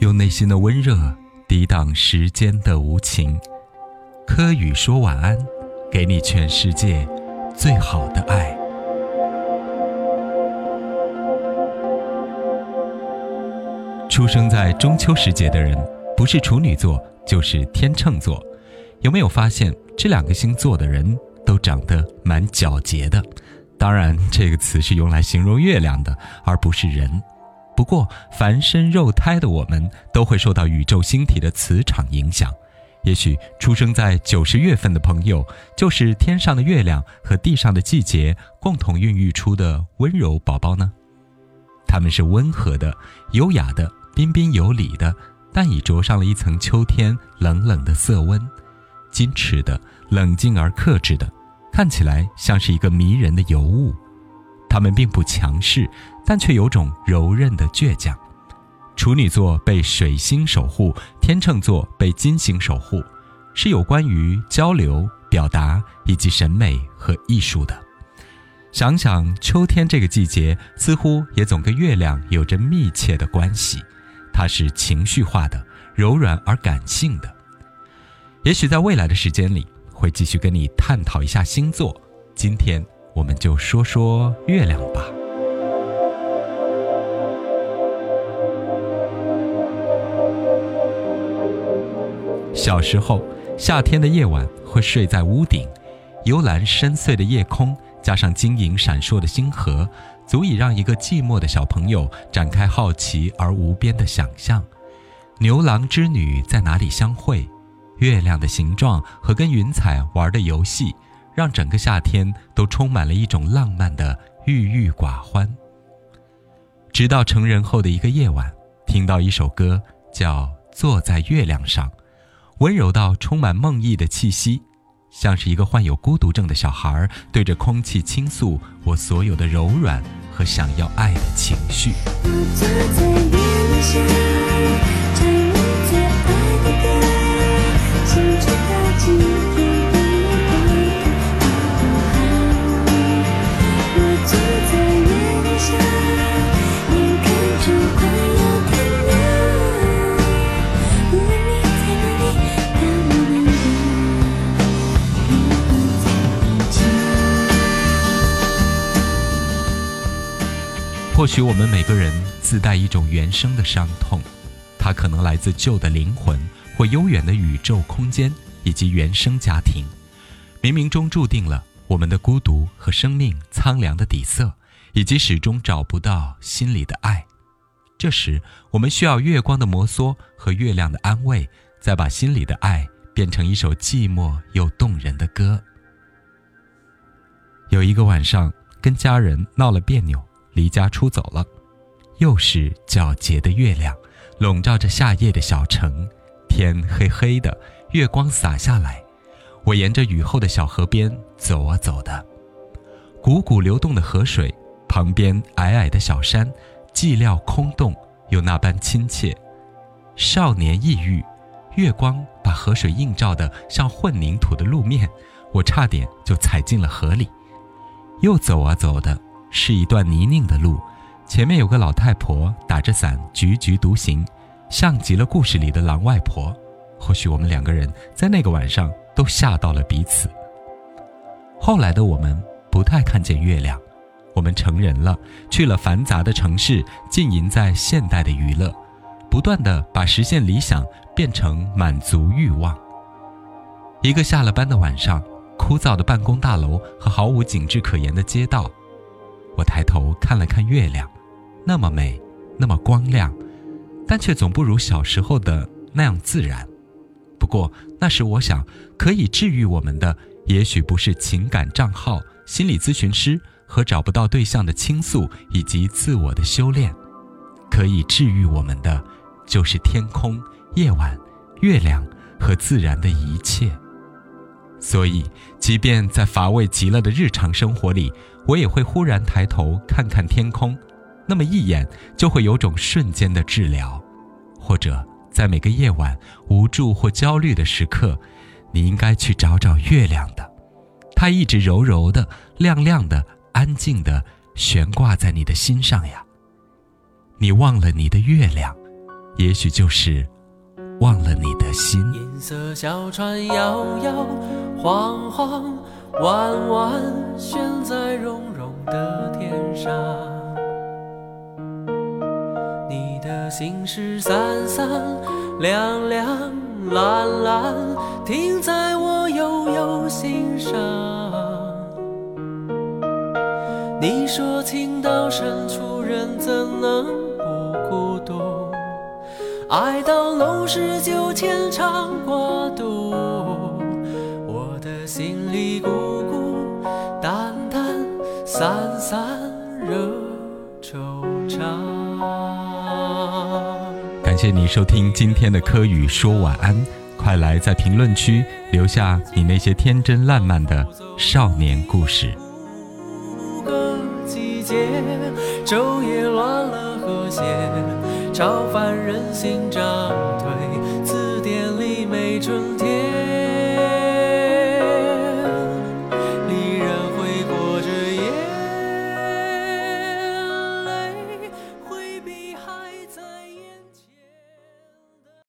用内心的温热抵挡时间的无情。柯宇说晚安，给你全世界最好的爱。出生在中秋时节的人，不是处女座就是天秤座。有没有发现这两个星座的人都长得蛮皎洁的？当然，这个词是用来形容月亮的，而不是人。不过，凡身肉胎的我们都会受到宇宙星体的磁场影响。也许出生在九十月份的朋友，就是天上的月亮和地上的季节共同孕育出的温柔宝宝呢。他们是温和的、优雅的、彬彬有礼的，但已着上了一层秋天冷冷的色温。矜持的、冷静而克制的，看起来像是一个迷人的尤物。他们并不强势，但却有种柔韧的倔强。处女座被水星守护，天秤座被金星守护，是有关于交流、表达以及审美和艺术的。想想秋天这个季节，似乎也总跟月亮有着密切的关系。它是情绪化的、柔软而感性的。也许在未来的时间里，会继续跟你探讨一下星座。今天。我们就说说月亮吧。小时候，夏天的夜晚会睡在屋顶，幽蓝深邃的夜空加上晶莹闪烁的星河，足以让一个寂寞的小朋友展开好奇而无边的想象。牛郎织女在哪里相会？月亮的形状和跟云彩玩的游戏。让整个夏天都充满了一种浪漫的郁郁寡欢。直到成人后的一个夜晚，听到一首歌叫《坐在月亮上》，温柔到充满梦呓的气息，像是一个患有孤独症的小孩对着空气倾诉我所有的柔软和想要爱的情绪。或许我们每个人自带一种原生的伤痛，它可能来自旧的灵魂，或悠远的宇宙空间，以及原生家庭。冥冥中注定了我们的孤独和生命苍凉的底色，以及始终找不到心里的爱。这时，我们需要月光的摩挲和月亮的安慰，再把心里的爱变成一首寂寞又动人的歌。有一个晚上，跟家人闹了别扭。离家出走了，又是皎洁的月亮，笼罩着夏夜的小城。天黑黑的，月光洒下来。我沿着雨后的小河边走啊走的，汩汩流动的河水旁边，矮矮的小山，寂寥空洞又那般亲切。少年抑郁，月光把河水映照得像混凝土的路面，我差点就踩进了河里。又走啊走的。是一段泥泞的路，前面有个老太婆打着伞，踽踽独行，像极了故事里的狼外婆。或许我们两个人在那个晚上都吓到了彼此。后来的我们不太看见月亮，我们成人了，去了繁杂的城市，浸淫在现代的娱乐，不断的把实现理想变成满足欲望。一个下了班的晚上，枯燥的办公大楼和毫无景致可言的街道。我抬头看了看月亮，那么美，那么光亮，但却总不如小时候的那样自然。不过那时我想，可以治愈我们的，也许不是情感账号、心理咨询师和找不到对象的倾诉以及自我的修炼，可以治愈我们的，就是天空、夜晚、月亮和自然的一切。所以，即便在乏味极了的日常生活里，我也会忽然抬头看看天空，那么一眼就会有种瞬间的治疗。或者，在每个夜晚无助或焦虑的时刻，你应该去找找月亮的，它一直柔柔的、亮亮的、安静的悬挂在你的心上呀。你忘了你的月亮，也许就是忘了你的心。银色小船摇摇晃晃，弯弯悬在绒绒的天上。你的心事散散亮亮蓝蓝，停在我悠悠心上。你说情到深处人怎能？爱到浓时就牵肠挂肚，我的心里孤孤单单，散散惹惆怅。感谢你收听今天的柯宇说晚安，快来在评论区留下你那些天真烂漫的少年故事。五个季节，昼夜乱了和谐，朝范人心涨退，字典里没春天。